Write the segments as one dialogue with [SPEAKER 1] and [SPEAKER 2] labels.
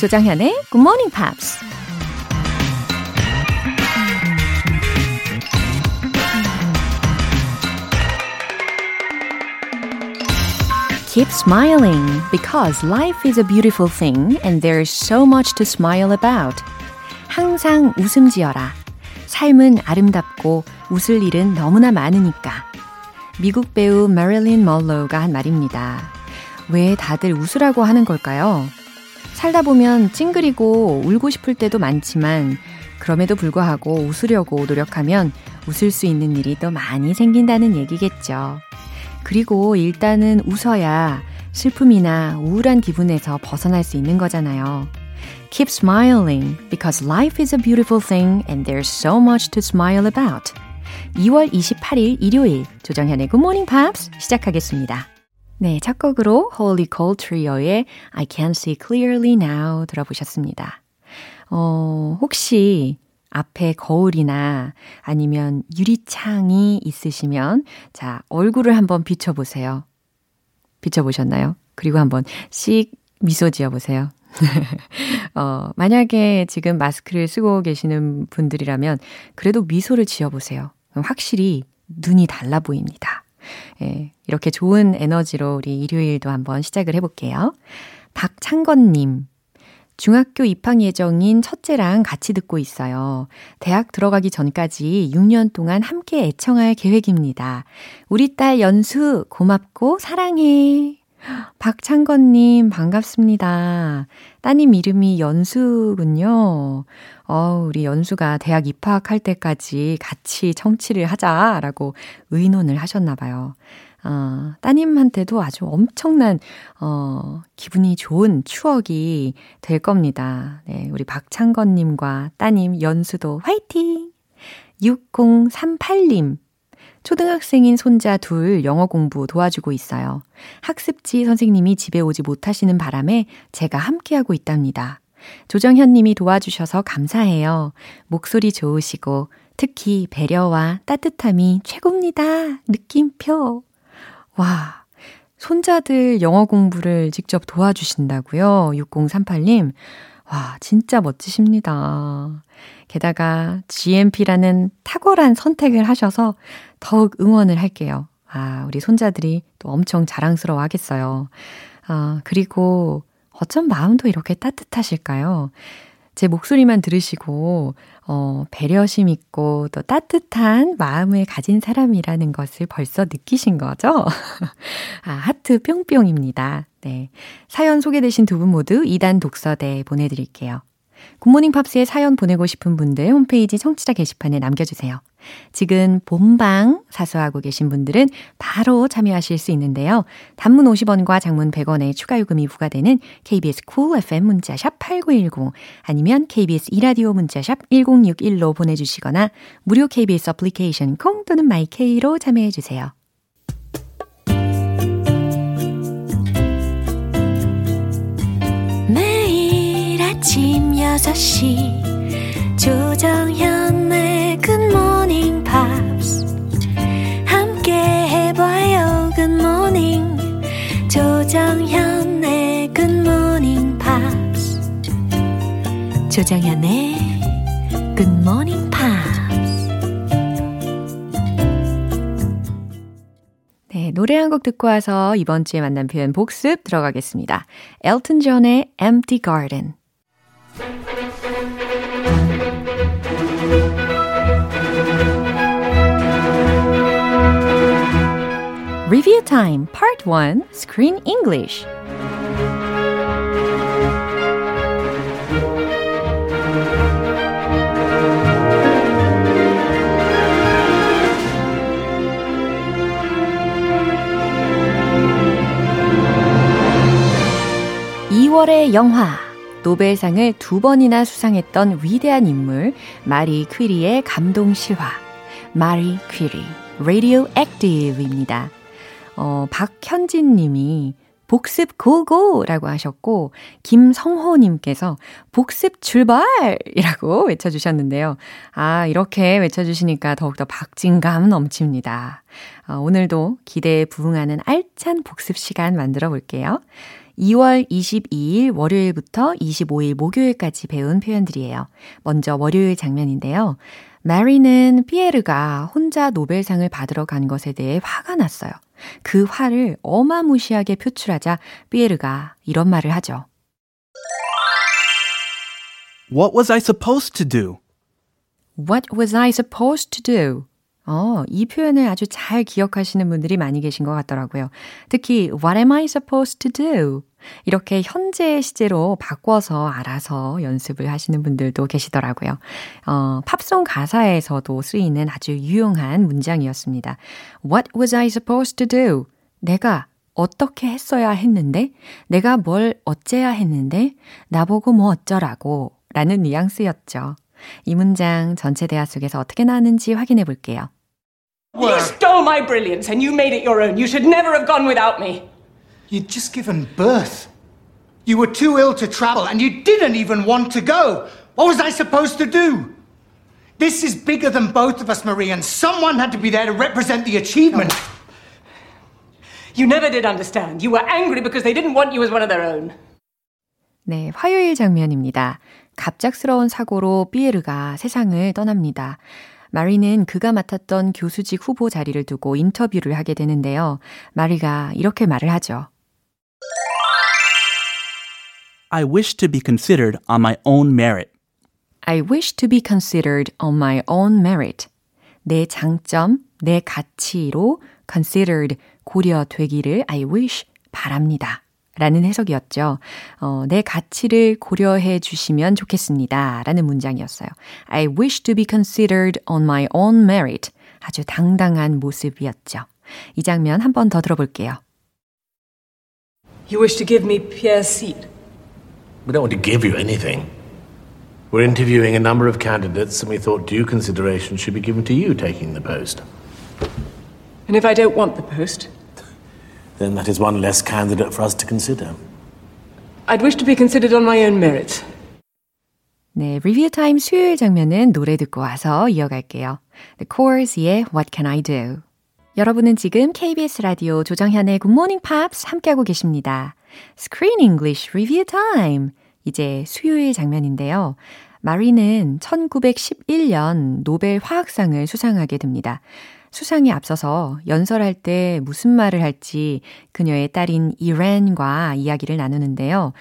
[SPEAKER 1] 조장현의 Good Morning Pops. Keep smiling because life is a beautiful thing and there is so much to smile about. 항상 웃음 지어라. 삶은 아름답고 웃을 일은 너무나 많으니까. 미국 배우 메릴린 멀로우가 한 말입니다. 왜 다들 웃으라고 하는 걸까요? 살다 보면 찡그리고 울고 싶을 때도 많지만 그럼에도 불구하고 웃으려고 노력하면 웃을 수 있는 일이 더 많이 생긴다는 얘기겠죠. 그리고 일단은 웃어야 슬픔이나 우울한 기분에서 벗어날 수 있는 거잖아요. Keep smiling because life is a beautiful thing and there's so much to smile about. 2월 28일 일요일 조정현의 Good Morning Pops 시작하겠습니다. 네, 첫 곡으로 Holy Cold Trio의 I Can See Clearly Now 들어보셨습니다. 어, 혹시 앞에 거울이나 아니면 유리창이 있으시면 자, 얼굴을 한번 비춰 보세요. 비춰 보셨나요? 그리고 한번 씩 미소 지어 보세요. 어, 만약에 지금 마스크를 쓰고 계시는 분들이라면 그래도 미소를 지어 보세요. 확실히 눈이 달라 보입니다. 예, 이렇게 좋은 에너지로 우리 일요일도 한번 시작을 해볼게요. 박창건님. 중학교 입학 예정인 첫째랑 같이 듣고 있어요. 대학 들어가기 전까지 6년 동안 함께 애청할 계획입니다. 우리 딸 연수 고맙고 사랑해. 박창건님, 반갑습니다. 따님 이름이 연수군요. 어, 우리 연수가 대학 입학할 때까지 같이 청취를 하자라고 의논을 하셨나봐요. 어, 따님한테도 아주 엄청난, 어, 기분이 좋은 추억이 될 겁니다. 네, 우리 박창건님과 따님 연수도 화이팅! 6038님. 초등학생인 손자 둘 영어 공부 도와주고 있어요. 학습지 선생님이 집에 오지 못하시는 바람에 제가 함께하고 있답니다. 조정현 님이 도와주셔서 감사해요. 목소리 좋으시고 특히 배려와 따뜻함이 최고입니다. 느낌표. 와, 손자들 영어 공부를 직접 도와주신다고요? 6038님. 와, 진짜 멋지십니다. 게다가 GMP라는 탁월한 선택을 하셔서 더욱 응원을 할게요. 아, 우리 손자들이 또 엄청 자랑스러워 하겠어요. 아, 그리고 어쩜 마음도 이렇게 따뜻하실까요? 제 목소리만 들으시고, 어, 배려심 있고 또 따뜻한 마음을 가진 사람이라는 것을 벌써 느끼신 거죠? 아, 하트 뿅뿅입니다. 네. 사연 소개되신 두 분 모두 2단 독서대 보내드릴게요. 굿모닝 팝스에 사연 보내고 싶은 분들 홈페이지 청취자 게시판에 남겨주세요. 지금 본방 사수하고 계신 분들은 바로 참여하실 수 있는데요. 단문 50원과 장문 100원의 추가 요금이 부과되는 KBS cool FM 문자샵 8910 아니면 KBS 이라디오 문자샵 1061로 보내주시거나 무료 KBS 어플리케이션 콩 또는 마이케이로 참여해 주세요. 매일 아침 6시 조정현 조정현의 굿모닝 팝스 조정현의 굿모닝 팝스 네, 노래 한 곡 듣고 와서 이번 주에 만난 표현 복습 들어가겠습니다. 엘튼 존의 Empty Garden Review Time Part 1 Screen English 2월의 영화 노벨상을 두 번이나 수상했던 위대한 인물 마리 퀴리의 감동 실화 마리 퀴리 Radio Active입니다. 어, 박현진 님이 복습 고고라고 하셨고 김성호 님께서 복습 출발이라고 외쳐 주셨는데요. 아, 이렇게 외쳐 주시니까 더욱더 박진감 넘칩니다. 어, 오늘도 기대에 부응하는 알찬 복습 시간 만들어 볼게요. 2월 22일 월요일부터 25일 목요일까지 배운 표현들이에요. 먼저 월요일 장면인데요. 마리는 피에르가 혼자 노벨상을 받으러 간 것에 대해 화가 났어요. 그 화를 어마무시하게 표출하자 피에르가 이런 말을 하죠.
[SPEAKER 2] What was I supposed to do?
[SPEAKER 1] What was I supposed to do? 어, 이 표현을 아주 잘 기억하시는 분들이 많이 계신 것 같더라고요. 특히 What am I supposed to do? 이렇게 현재 시제로 바꿔서 알아서 연습을 하시는 분들도 계시더라고요. 어, 팝송 가사에서도 쓰이는 아주 유용한 문장이었습니다. What was I supposed to do? 내가 어떻게 했어야 했는데? 내가 뭘 어째야 했는데? 나보고 뭐 어쩌라고? 라는 뉘앙스였죠. 이 문장 전체 대화 속에서 어떻게 나왔는지 확인해 볼게요.
[SPEAKER 3] You stole my brilliance and you made it your own. You should never have gone without me.
[SPEAKER 4] You'd just given birth. You were too ill to travel and you didn't even want to go. What was I supposed to do? This is bigger than both of us, Marie, and someone had to be there to represent the achievement.
[SPEAKER 3] You never did understand. You were angry because they didn't want you as one of their own.
[SPEAKER 1] 네, 화요일 장면입니다. 갑작스러운 사고로 피에르가 세상을 떠납니다. 마리는 그가 맡았던 교수직 후보 자리를 두고 인터뷰를 하게 되는데요. 마리가 이렇게 말을 하죠.
[SPEAKER 2] I wish to be considered on my own merit.
[SPEAKER 1] I wish to be considered on my own merit. 내 장점, 내 가치로 considered 고려되기를 I wish 바랍니다. 라는 해석이었죠. 어, 내 가치를 고려해 주시면 좋겠습니다. 라는 문장이었어요. I wish to be considered on my own merit. 아주 당당한 모습이었죠. 이 장면 한 번 더 들어볼게요.
[SPEAKER 3] You wish to give me Pierre's seat.
[SPEAKER 5] We don't want to give you anything. We're interviewing a number of candidates, and we thought due consideration should be given to you taking the post.
[SPEAKER 3] And if I don't want the post?
[SPEAKER 5] Then that is one less candidate for us to consider.
[SPEAKER 3] I'd wish to be considered on my own merits.
[SPEAKER 1] 네, 리뷰 타임 수요일 장면은 노래 듣고 와서 이어갈게요. The Corrs의 What Can I Do? 여러분은 지금 KBS 라디오 조정현의 Good Morning Pops 함께하고 계십니다. Screen English Review Time! 이제 수요일 장면인데요. 마리는 1911년 노벨 화학상을 수상하게 됩니다. 수상에 앞서서 연설할 때 무슨 말을 할지 그녀의 딸인 이렌과 이야기를 나누는데요.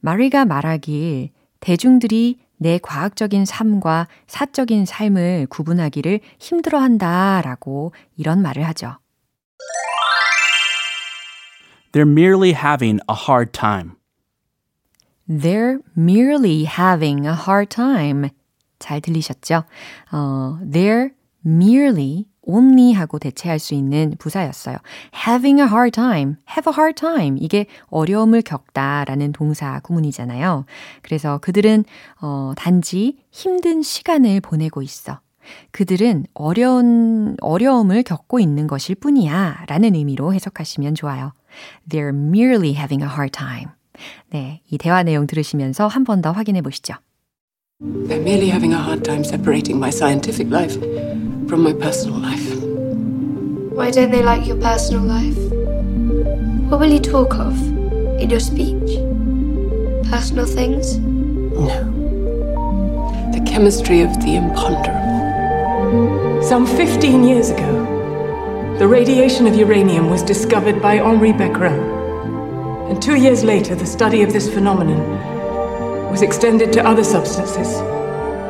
[SPEAKER 1] 마리가 말하길 대중들이 내 과학적인 삶과 사적인 삶을 구분하기를 힘들어 한다 라고 이런 말을 하죠.
[SPEAKER 2] They're merely having a hard time.
[SPEAKER 1] They're merely having a hard time. 잘 들리셨죠? 어, they're merely only 하고 대체할 수 있는 부사였어요. having a hard time, have a hard time. 이게 어려움을 겪다라는 동사 구문이잖아요. 그래서 그들은 어, 단지 힘든 시간을 보내고 있어. 그들은 어려운, 어려움을 겪고 있는 것일 뿐이야. 라는 의미로 해석하시면 좋아요. They're merely having a hard time. 네, 이 대화 내용 들으시면서 한 번 더 확인해 보시죠.
[SPEAKER 3] They're merely having a hard time separating my scientific life from my personal life.
[SPEAKER 6] Why don't they like your personal life? What will you talk of in your speech? Personal things?
[SPEAKER 3] No. The chemistry of the imponderable. Some 15 years ago, the radiation of uranium was discovered by Henri Becquerel. And two years later, the study of this phenomenon was extended to other substances.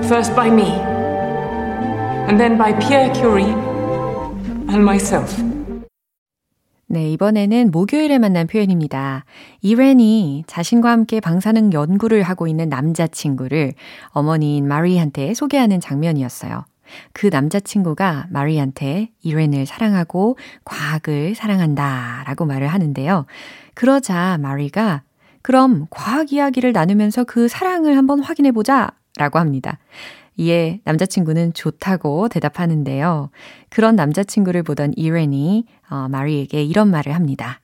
[SPEAKER 3] First by me, and then by Pierre Curie and myself.
[SPEAKER 1] 네, 이번에는 목요일에 만난 표현입니다. 이렌이 자신과 함께 방사능 연구를 하고 있는 남자친구를 어머니인 마리한테 소개하는 장면이었어요. 그 남자친구가 마리한테 이렌을 사랑하고 과학을 사랑한다 라고 말을 하는데요. 그러자 마리가 그럼 과학 이야기를 나누면서 그 사랑을 한번 확인해 보자 라고 합니다. 이에 남자친구는 좋다고 대답하는데요. 그런 남자친구를 보던 이렌이 어, 마리에게 이런 말을 합니다.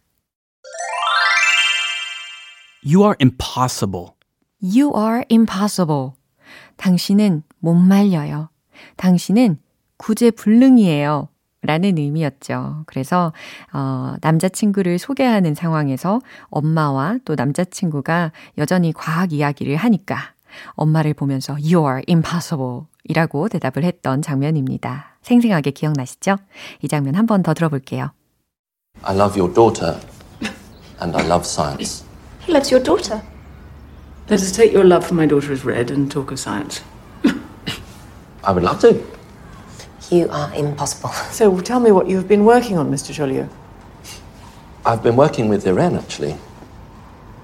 [SPEAKER 2] You are impossible.
[SPEAKER 1] You are impossible. 당신은 못 말려요. 당신은 구제불능이에요. 라는 의미였죠. 그래서, 어, 남자친구를 소개하는 상황에서 엄마와 또 남자친구가 여전히 과학 이야기를 하니까 엄마를 보면서 You're impossible 이라고 대답을 했던 장면입니다. 생생하게 기억나시죠? 이 장면 한 번 더 들어볼게요.
[SPEAKER 7] I love your daughter and I love science.
[SPEAKER 6] He loves your daughter.
[SPEAKER 3] Let us take your love for my daughter as read and talk of science.
[SPEAKER 7] I would love to.
[SPEAKER 8] You are impossible.
[SPEAKER 3] So tell me what you've been working on, Mr. Joliot.
[SPEAKER 7] I've been working with Irene actually.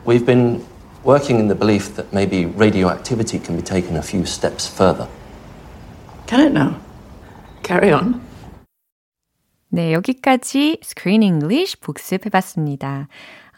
[SPEAKER 7] We've been working in the belief that maybe radioactivity can be taken a few steps further.
[SPEAKER 3] Can it now? Carry on.
[SPEAKER 1] 네, 여기까지 Screen English 복습해봤습니다.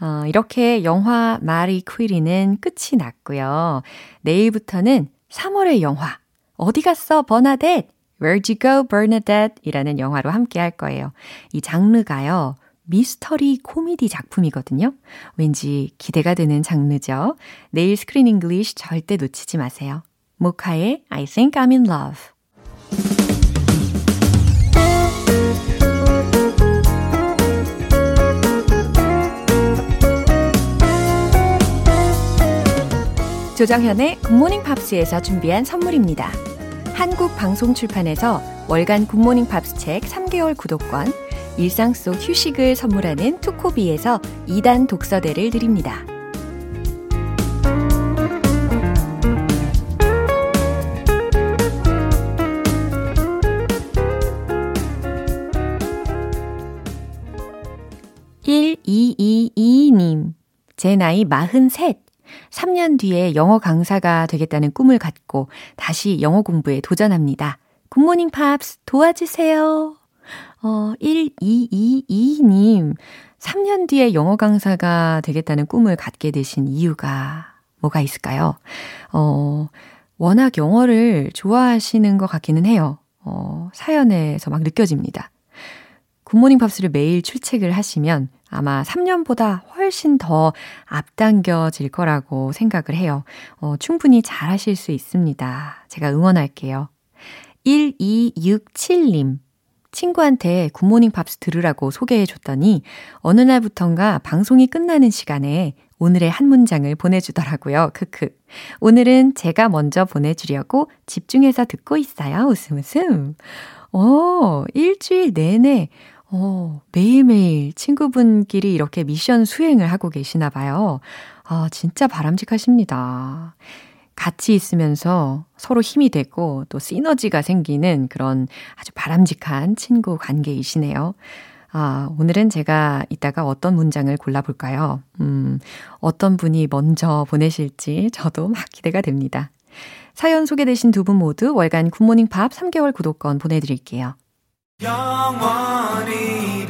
[SPEAKER 1] 어, 이렇게 영화 마리 퀴리는 끝이 났고요. 내일부터는 3월의 영화 어디 갔어 버나뎃? Where'd you go Bernadette? 이라는 영화로 함께 할 거예요. 이 장르가요. 미스터리 코미디 작품이거든요. 왠지 기대가 되는 장르죠. 내일 Screen English 절대 놓치지 마세요. 모카의 I think I'm in love. 조정현의 굿모닝 팝스에서 준비한 선물입니다. 한국 방송 출판에서 월간 굿모닝 팝스 책 3개월 구독권, 일상 속 휴식을 선물하는 투코비에서 2단 독서대를 드립니다. (1222님) 제 나이 43 3년 뒤에 영어 강사가 되겠다는 꿈을 갖고 다시 영어 공부에 도전합니다. 굿모닝 팝스 도와주세요. 어, 1222님, 3년 뒤에 영어 강사가 되겠다는 꿈을 갖게 되신 이유가 뭐가 있을까요? 어, 워낙 영어를 좋아하시는 것 같기는 해요. 어, 사연에서 막 느껴집니다. 굿모닝 팝스를 매일 출첵을 하시면 아마 3년보다 훨씬 더 앞당겨질 거라고 생각을 해요. 어, 충분히 잘 하실 수 있습니다. 제가 응원할게요. 1267님. 친구한테 굿모닝 팝스 들으라고 소개해 줬더니 어느 날부턴가 방송이 끝나는 시간에 오늘의 한 문장을 보내주더라고요. 크크. 오늘은 제가 먼저 보내주려고 집중해서 듣고 있어요. 웃음 웃음. 어, 일주일 내내 어, 매일매일 친구분끼리 이렇게 미션 수행을 하고 계시나 봐요. 아, 진짜 바람직하십니다. 같이 있으면서 서로 힘이 되고 또 시너지가 생기는 그런 아주 바람직한 친구 관계이시네요. 아, 오늘은 제가 이따가 어떤 문장을 골라볼까요? 음, 어떤 분이 먼저 보내실지 저도 막 기대가 됩니다. 사연 소개되신 두 분 모두 월간 굿모닝 팝 3개월 구독권 보내드릴게요. 영원이란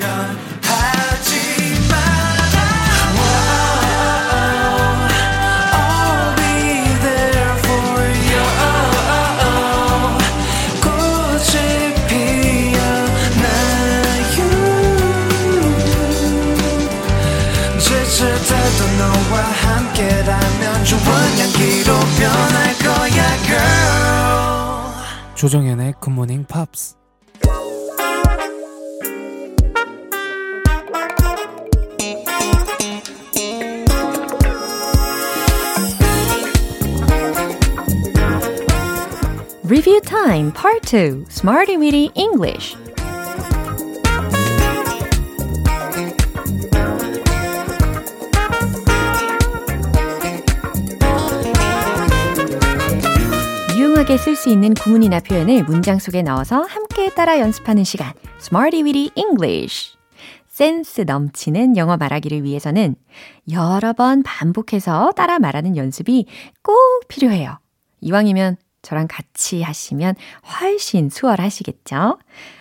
[SPEAKER 1] 좋은 향기로 변할 거야 girl
[SPEAKER 9] 조정연의 굿모닝 팝스
[SPEAKER 1] Review Time Part 2 Smarty Weedy English 유용하게 쓸 수 있는 구문이나 표현을 문장 속에 넣어서 함께 따라 연습하는 시간 Smarty Weedy English 센스 넘치는 영어 말하기를 위해서는 여러 번 반복해서 따라 말하는 연습이 꼭 필요해요. 이왕이면 저랑 같이 하시면 훨씬 수월하시겠죠?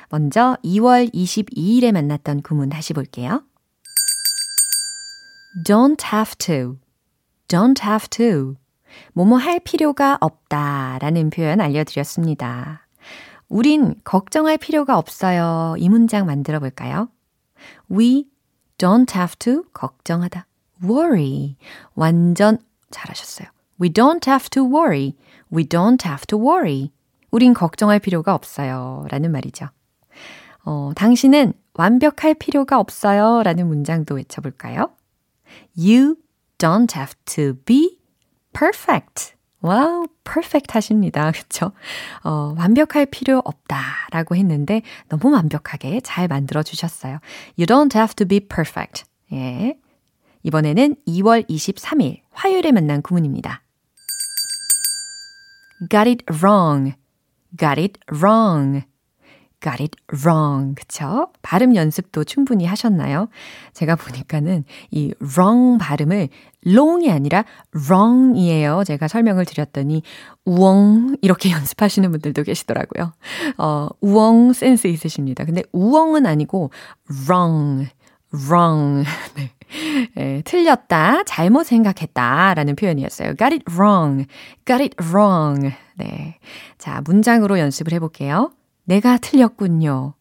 [SPEAKER 1] 먼저 2월 22일에 만났던 구문 다시 볼게요. don't have to, don't have to. 뭐뭐 할 필요가 없다 라는 표현 알려드렸습니다. 우린 걱정할 필요가 없어요. 이 문장 만들어 볼까요? We don't have to 걱정하다. worry. 완전 잘하셨어요. We don't have to worry. We don't have to worry. 우린 걱정할 필요가 없어요. 라는 말이죠. 어, 당신은 완벽할 필요가 없어요. 라는 문장도 외쳐볼까요? You don't have to be perfect. 와우, perfect 하십니다. 그쵸? 어, 완벽할 필요 없다 라고 했는데 너무 완벽하게 잘 만들어 주셨어요. You don't have to be perfect. 예. 이번에는 2월 23일 화요일에 만난 구문입니다. Got it wrong. Got it wrong. Got it wrong. 그쵸? 발음 연습도 충분히 하셨나요? 제가 보니까는 이 wrong 발음을 long이 아니라 wrong이에요. 제가 설명을 드렸더니 우엉 이렇게 연습하시는 분들도 계시더라고요. 어, 우엉 센스 있으십니다. 근데 우엉은 아니고 wrong, wrong. 네. 예, 틀렸다, 잘못 생각했다 라는 표현이었어요. got it wrong, got it wrong. 네. 자, 문장으로 연습을 해볼게요. 내가 틀렸군요.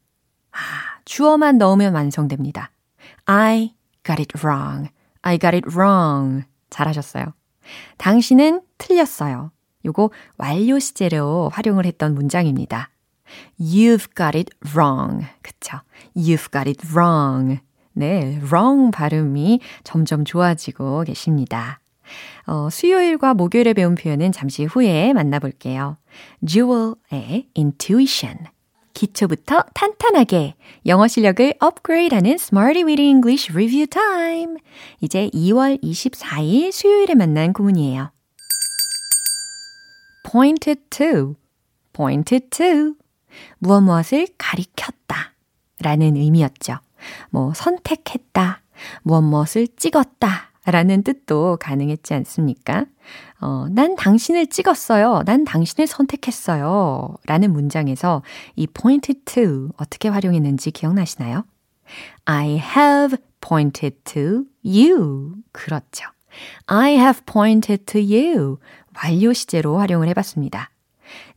[SPEAKER 1] 아, 주어만 넣으면 완성됩니다. I got it wrong. I got it wrong. 잘하셨어요. 당신은 틀렸어요. 요거 완료 시제로 활용을 했던 문장입니다. You've got it wrong. 그쵸? You've got it wrong. 네, wrong 발음이 점점 좋아지고 계십니다. 어, 수요일과 목요일에 배운 표현은 잠시 후에 만나볼게요. Jewel의 intuition. 기초부터 탄탄하게 영어 실력을 업그레이드하는 Smarty Weedy English Review Time. 이제 2월 24일 수요일에 만난 구문이에요. pointed to, pointed to. 무엇 무엇을 가리켰다 라는 의미였죠. 뭐 선택했다, 무엇 무엇을 찍었다 라는 뜻도 가능했지 않습니까? 어, 난 당신을 찍었어요. 난 당신을 선택했어요. 라는 문장에서 이 pointed to 어떻게 활용했는지 기억나시나요? I have pointed to you. 그렇죠. I have pointed to you. 완료 시제로 활용을 해봤습니다.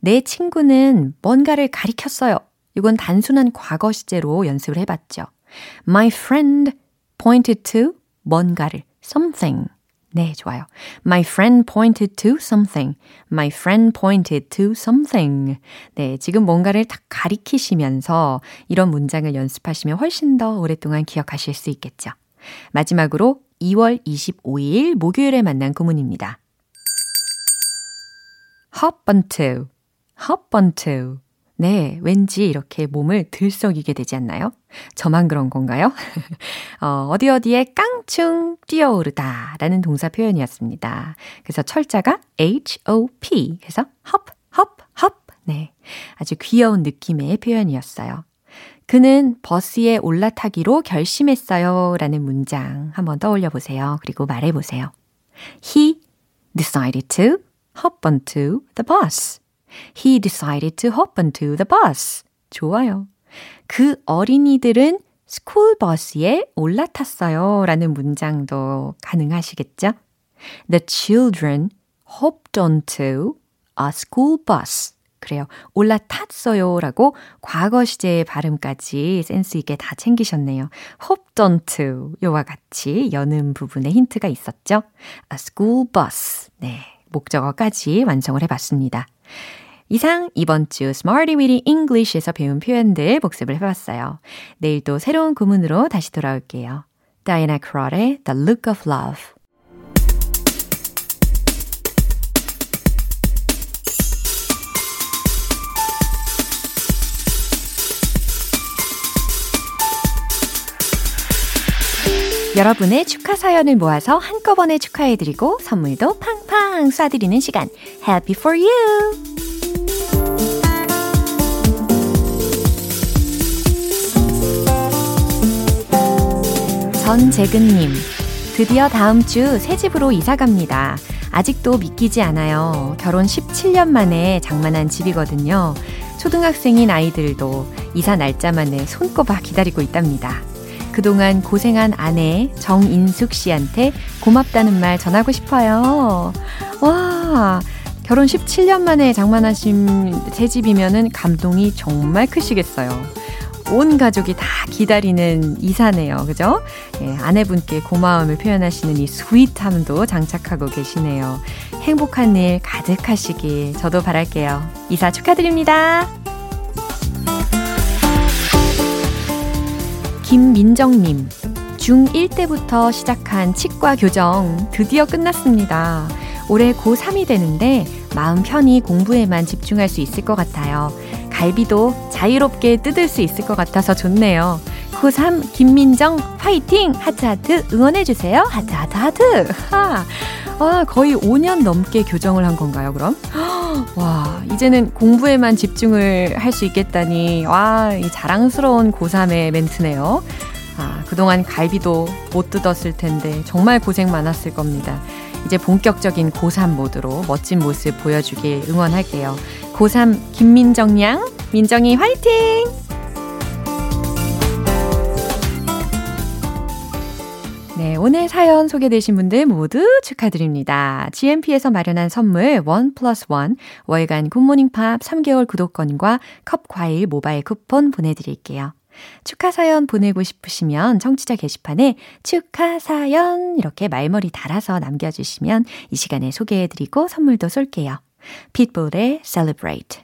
[SPEAKER 1] 내 친구는 뭔가를 가리켰어요. 이건 단순한 과거 시제로 연습을 해봤죠. My friend pointed to 뭔가를 something. 네, 좋아요. My friend pointed to something. My friend pointed to something. 네, 지금 뭔가를 딱 가리키시면서 이런 문장을 연습하시면 훨씬 더 오랫동안 기억하실 수 있겠죠. 마지막으로 2월 25일 목요일에 만난 구문입니다. hop onto, hop onto. 네, 왠지 이렇게 몸을 들썩이게 되지 않나요? 저만 그런 건가요? 어, 어디 어디에 깡충 뛰어오르다 라는 동사 표현이었습니다. 그래서 철자가 H-O-P 해서 hop, hop, hop. 네, 아주 귀여운 느낌의 표현이었어요. 그는 버스에 올라타기로 결심했어요 라는 문장 한번 떠올려 보세요. 그리고 말해 보세요. He decided to hop onto the bus. He decided to hop onto the bus. 좋아요. 그 어린이들은 스쿨 버스에 올라탔어요. 라는 문장도 가능하시겠죠? The children hopped onto a school bus. 그래요. 올라탔어요. 라고 과거 시제의 발음까지 센스 있게 다 챙기셨네요. hopped onto 요와 같이 연음 부분에 힌트가 있었죠? A school bus. 네. 목적어까지 완성을 해봤습니다. 이상 이번 주 Smarty Weedy English에서 배운 표현들 복습을 해봤어요. 내일도 새로운 구문으로 다시 돌아올게요. Diana Kroll의 The Look of Love 여러분의 축하 사연을 모아서 한꺼번에 축하해드리고 선물도 팡팡 쏴드리는 시간 Happy for you! 전재근님, 드디어 다음 주 새 집으로 이사 갑니다. 아직도 믿기지 않아요. 결혼 17년 만에 장만한 집이거든요. 초등학생인 아이들도 이사 날짜만에 손꼽아 기다리고 있답니다. 그동안 고생한 아내 정인숙 씨한테 고맙다는 말 전하고 싶어요. 와, 결혼 17년 만에 장만하신 새 집이면은 감동이 정말 크시겠어요. 온 가족이 다 기다리는 이사네요. 그죠? 예, 아내분께 고마움을 표현하시는 이 스윗함도 장착하고 계시네요. 행복한 일 가득하시길 저도 바랄게요. 이사 축하드립니다. 김민정님, 중1 때부터 시작한 치과 교정 드디어 끝났습니다. 올해 고3이 되는데 마음 편히 공부에만 집중할 수 있을 것 같아요. 갈비도 자유롭게 뜯을 수 있을 것 같아서 좋네요. 고3 김민정 화이팅! 하트 하트 응원해 주세요. 하트 하트 하트! 하! 와, 거의 5년 넘게 교정을 한 건가요, 그럼? 와, 이제는 공부에만 집중을 할 수 있겠다니, 와, 이 자랑스러운 고3의 멘트네요. 아, 그동안 갈비도 못 뜯었을 텐데, 정말 고생 많았을 겁니다. 이제 본격적인 고3 모드로 멋진 모습 보여주길 응원할게요. 고3 김민정 양, 민정이 화이팅! 네, 오늘 사연 소개되신 분들 모두 축하드립니다. GMP에서 마련한 선물 one plus one 월간 굿모닝 팝 3개월 구독권과 컵 과일 모바일 쿠폰 보내드릴게요. 축하 사연 보내고 싶으시면 청취자 게시판에 축하 사연 이렇게 말머리 달아서 남겨주시면 이 시간에 소개해드리고 선물도 쏠게요. 핏볼의 Celebrate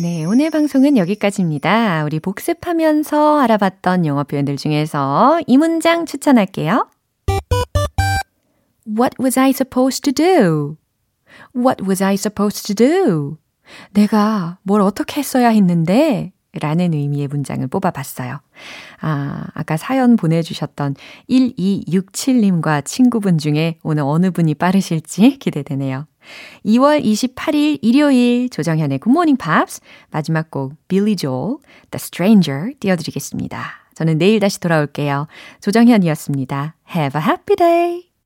[SPEAKER 1] 네, 오늘 방송은 여기까지입니다. 우리 복습하면서 알아봤던 영어 표현들 중에서 이 문장 추천할게요. What was I supposed to do? What was I supposed to do? 내가 뭘 어떻게 했어야 했는데? 라는 의미의 문장을 뽑아봤어요. 아, 아까 사연 보내주셨던 1267님과 친구분 중에 오늘 어느 분이 빠르실지 기대되네요. 2월 28일 일요일 조정현의 Morning Pops 마지막 곡 Billy Joel, The Stranger 띄워드리겠습니다. 저는 내일 다시 돌아올게요. 조정현이었습니다. Have a happy day!